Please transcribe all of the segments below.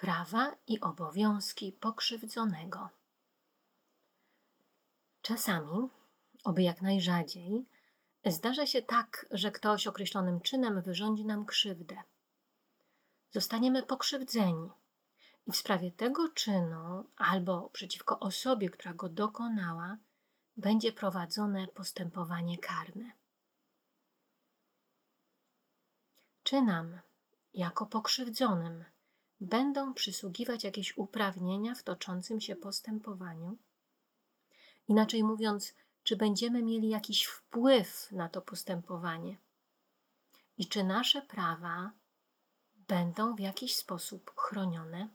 prawa i obowiązki pokrzywdzonego. Czasami, oby jak najrzadziej, zdarza się tak, że ktoś określonym czynem wyrządzi nam krzywdę. Zostaniemy pokrzywdzeni i w sprawie tego czynu albo przeciwko osobie, która go dokonała, będzie prowadzone postępowanie karne. Czy nam, jako pokrzywdzonym, będą przysługiwać jakieś uprawnienia w toczącym się postępowaniu? Inaczej mówiąc, czy będziemy mieli jakiś wpływ na to postępowanie i czy nasze prawa będą w jakiś sposób chronione?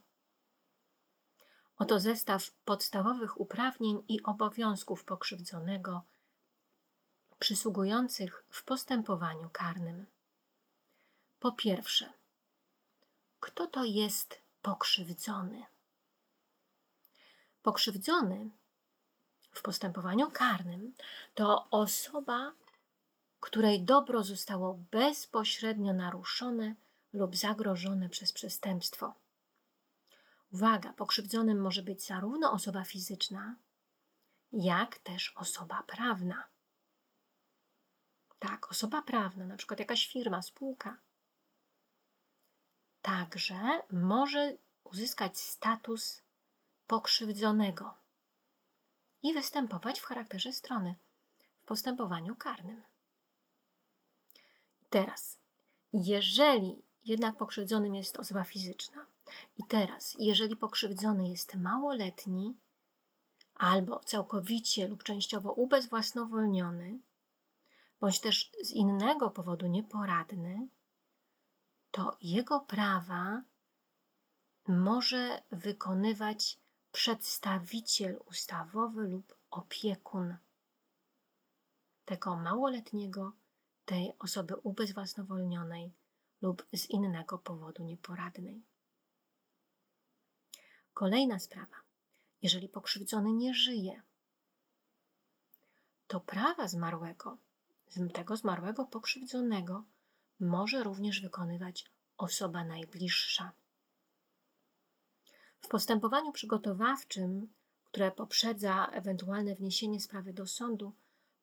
Oto zestaw podstawowych uprawnień i obowiązków pokrzywdzonego przysługujących w postępowaniu karnym. Po pierwsze, kto to jest pokrzywdzony? Pokrzywdzony w postępowaniu karnym to osoba, której dobro zostało bezpośrednio naruszone lub zagrożone przez przestępstwo. Uwaga, pokrzywdzonym może być zarówno osoba fizyczna, jak też osoba prawna. Tak, osoba prawna, na przykład jakaś firma, spółka, także może uzyskać status pokrzywdzonego i występować w charakterze strony w postępowaniu karnym. Teraz, jeżeli jednak pokrzywdzonym jest osoba fizyczna, i teraz, jeżeli pokrzywdzony jest małoletni albo całkowicie lub częściowo ubezwłasnowolniony, bądź też z innego powodu nieporadny, to jego prawa może wykonywać przedstawiciel ustawowy lub opiekun tego małoletniego, tej osoby ubezwłasnowolnionej lub z innego powodu nieporadnej. Kolejna sprawa. Jeżeli pokrzywdzony nie żyje, to prawa zmarłego, tego zmarłego pokrzywdzonego, może również wykonywać osoba najbliższa. W postępowaniu przygotowawczym, które poprzedza ewentualne wniesienie sprawy do sądu,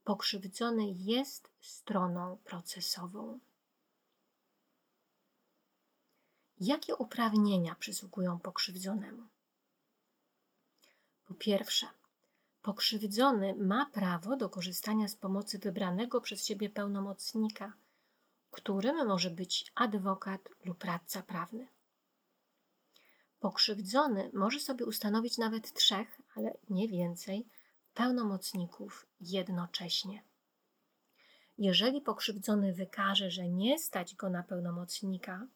pokrzywdzony jest stroną procesową. Jakie uprawnienia przysługują pokrzywdzonemu? Po pierwsze, pokrzywdzony ma prawo do korzystania z pomocy wybranego przez siebie pełnomocnika, którym może być adwokat lub radca prawny. Pokrzywdzony może sobie ustanowić nawet trzech, ale nie więcej, pełnomocników jednocześnie. Jeżeli pokrzywdzony wykaże, że nie stać go na pełnomocnika,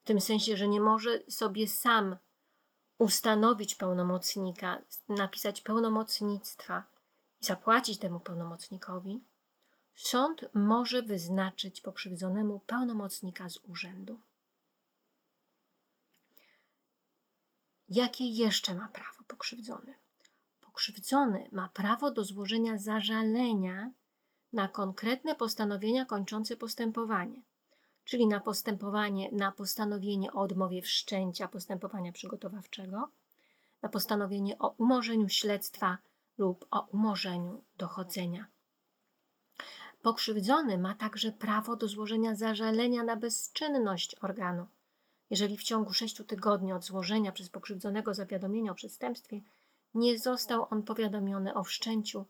w tym sensie, że nie może sobie sam ustanowić pełnomocnika, napisać pełnomocnictwa i zapłacić temu pełnomocnikowi, sąd może wyznaczyć pokrzywdzonemu pełnomocnika z urzędu. Jakie jeszcze ma prawo pokrzywdzony? Pokrzywdzony ma prawo do złożenia zażalenia na konkretne postanowienia kończące postępowanie, czyli na postępowanie, na postanowienie o odmowie wszczęcia postępowania przygotowawczego, na postanowienie o umorzeniu śledztwa lub o umorzeniu dochodzenia. Pokrzywdzony ma także prawo do złożenia zażalenia na bezczynność organu jeżeli w ciągu sześciu tygodni od złożenia przez pokrzywdzonego zawiadomienia o przestępstwie nie został on powiadomiony o wszczęciu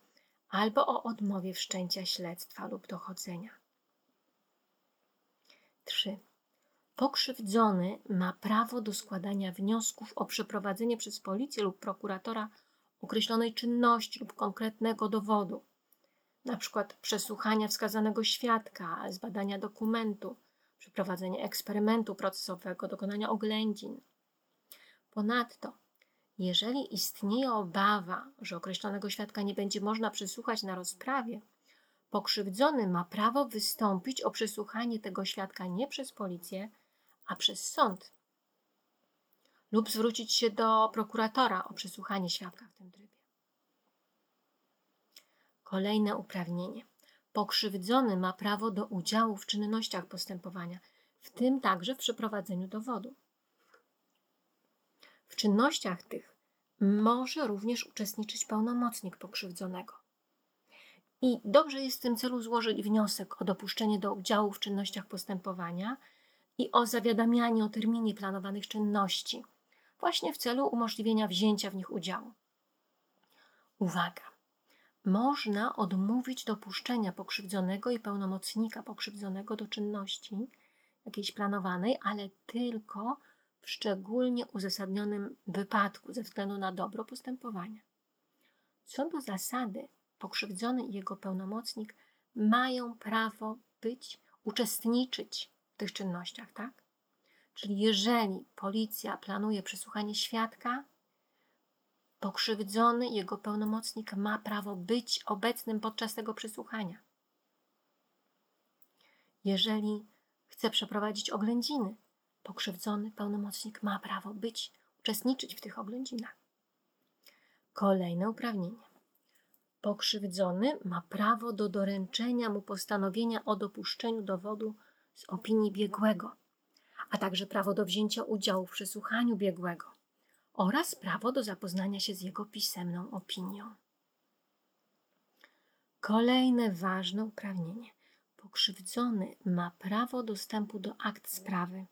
albo o odmowie wszczęcia śledztwa lub dochodzenia. 3. Pokrzywdzony ma prawo do składania wniosków o przeprowadzenie przez policję lub prokuratora określonej czynności lub konkretnego dowodu, np. przesłuchania wskazanego świadka, zbadania dokumentu, przeprowadzenie eksperymentu procesowego, dokonania oględzin. Ponadto, jeżeli istnieje obawa, że określonego świadka nie będzie można przesłuchać na rozprawie, pokrzywdzony ma prawo wystąpić o przesłuchanie tego świadka nie przez policję, a przez sąd, lub zwrócić się do prokuratora o przesłuchanie świadka w tym trybie. Kolejne uprawnienie. Pokrzywdzony ma prawo do udziału w czynnościach postępowania, w tym także w przeprowadzeniu dowodu. czynnościach tych może również uczestniczyć pełnomocnik pokrzywdzonego. I dobrze jest w tym celu złożyć wniosek o dopuszczenie do udziału w czynnościach postępowania i o zawiadamianie o terminie planowanych czynności, właśnie w celu umożliwienia wzięcia w nich udziału. Uwaga! Można odmówić dopuszczenia pokrzywdzonego i pełnomocnika pokrzywdzonego do czynności jakiejś planowanej, ale tylko w szczególnie uzasadnionym wypadku ze względu na dobro postępowania. Co do zasady, pokrzywdzony i jego pełnomocnik mają prawo być, uczestniczyć w tych czynnościach, tak? Czyli jeżeli policja planuje przesłuchanie świadka, pokrzywdzony jego pełnomocnik ma prawo być obecnym podczas tego przesłuchania. Jeżeli chce przeprowadzić oględziny, pokrzywdzony pełnomocnik ma prawo być, uczestniczyć w tych oględzinach. Kolejne uprawnienie. Pokrzywdzony ma prawo do doręczenia mu postanowienia o dopuszczeniu dowodu z opinii biegłego, a także prawo do wzięcia udziału w przesłuchaniu biegłego oraz prawo do zapoznania się z jego pisemną opinią. Kolejne ważne uprawnienie. Pokrzywdzony ma prawo dostępu do akt sprawy,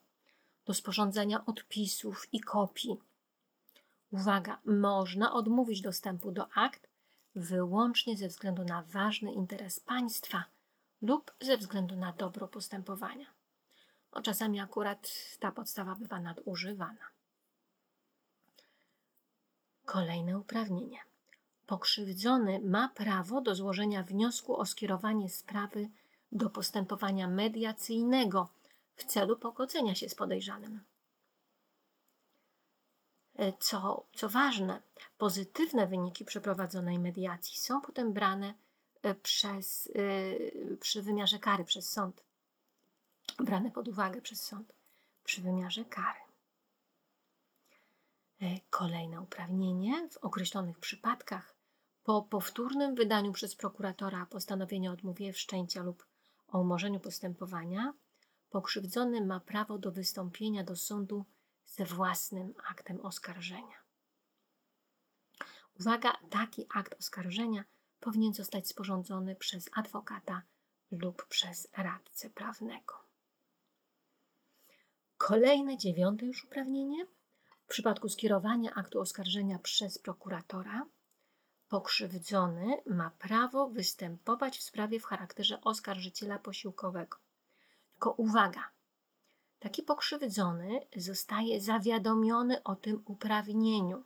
do sporządzania odpisów i kopii. Uwaga, można odmówić dostępu do akt wyłącznie ze względu na ważny interes państwa lub ze względu na dobro postępowania. No, czasami akurat ta podstawa bywa nadużywana. Kolejne uprawnienie. Pokrzywdzony ma prawo do złożenia wniosku o skierowanie sprawy do postępowania mediacyjnego w celu pogodzenia się z podejrzanym. E, co, co ważne, pozytywne wyniki przeprowadzonej mediacji są potem brane e, przez, e, przy wymiarze kary przez sąd. Brane pod uwagę przez sąd przy wymiarze kary. Kolejne uprawnienie w określonych przypadkach po powtórnym wydaniu przez prokuratora postanowienia o odmowie wszczęcia lub o umorzeniu postępowania, pokrzywdzony ma prawo do wystąpienia do sądu ze własnym aktem oskarżenia. Uwaga, taki akt oskarżenia powinien zostać sporządzony przez adwokata lub przez radcę prawnego. Kolejne dziewiąte już uprawnienie. W przypadku skierowania aktu oskarżenia przez prokuratora, pokrzywdzony ma prawo występować w sprawie w charakterze oskarżyciela posiłkowego. Tylko uwaga, taki pokrzywdzony zostaje zawiadomiony o tym uprawnieniu.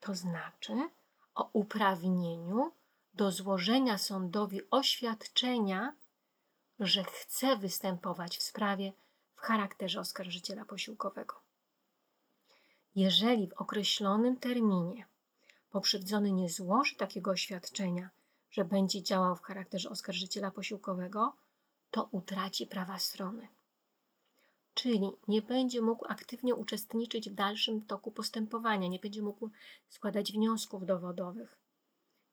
To znaczy o uprawnieniu do złożenia sądowi oświadczenia, że chce występować w sprawie w charakterze oskarżyciela posiłkowego. Jeżeli w określonym terminie pokrzywdzony nie złoży takiego oświadczenia, że będzie działał w charakterze oskarżyciela posiłkowego, to utraci prawa strony czyli nie będzie mógł aktywnie uczestniczyć w dalszym toku postępowania, nie będzie mógł składać wniosków dowodowych,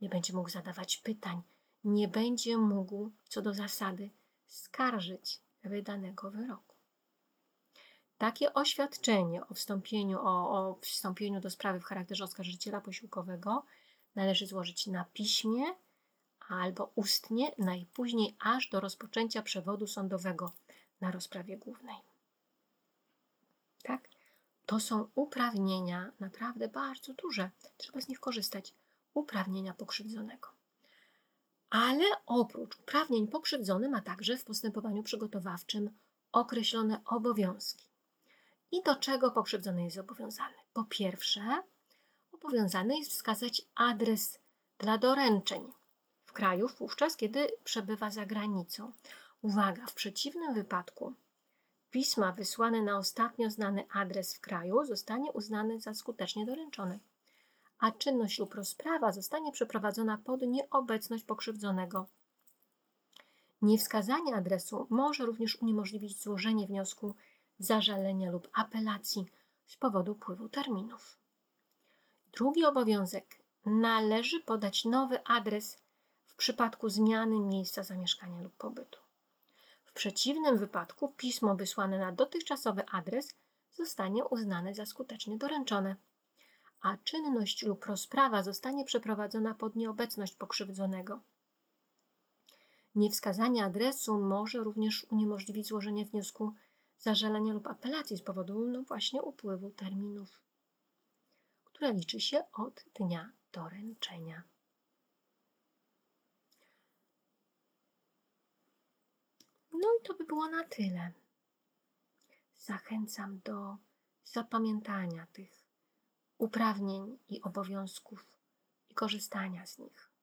nie będzie mógł zadawać pytań, nie będzie mógł co do zasady skarżyć wydanego wyroku. Takie oświadczenie o wstąpieniu, o, o wstąpieniu do sprawy w charakterze oskarżyciela posiłkowego należy złożyć na piśmie albo ustnie, najpóźniej aż do rozpoczęcia przewodu sądowego na rozprawie głównej. Tak? To są uprawnienia naprawdę bardzo duże. Trzeba z nich korzystać. Uprawnienia pokrzywdzonego. Ale oprócz uprawnień pokrzywdzony ma także w postępowaniu przygotowawczym określone obowiązki. I do czego pokrzywdzony jest zobowiązany? Po pierwsze, obowiązany jest wskazać adres dla doręczeń w kraju wówczas, kiedy przebywa za granicą. Uwaga, w przeciwnym wypadku pisma wysłane na ostatnio znany adres w kraju zostanie uznany za skutecznie doręczony, a czynność lub rozprawa zostanie przeprowadzona pod nieobecność pokrzywdzonego. Niewskazanie adresu może również uniemożliwić złożenie wniosku zażalenia lub apelacji z powodu upływu terminów. Drugi obowiązek należy podać nowy adres w przypadku zmiany miejsca zamieszkania lub pobytu przeciwnym wypadku pismo wysłane na dotychczasowy adres zostanie uznane za skutecznie doręczone, a czynność lub rozprawa zostanie przeprowadzona pod nieobecność pokrzywdzonego. Niewskazanie adresu może również uniemożliwić złożenie wniosku zażalenia lub apelacji z powodu no właśnie upływu terminów, które liczy się od dnia doręczenia. No i to by było na tyle. Zachęcam do zapamiętania tych uprawnień i obowiązków i korzystania z nich.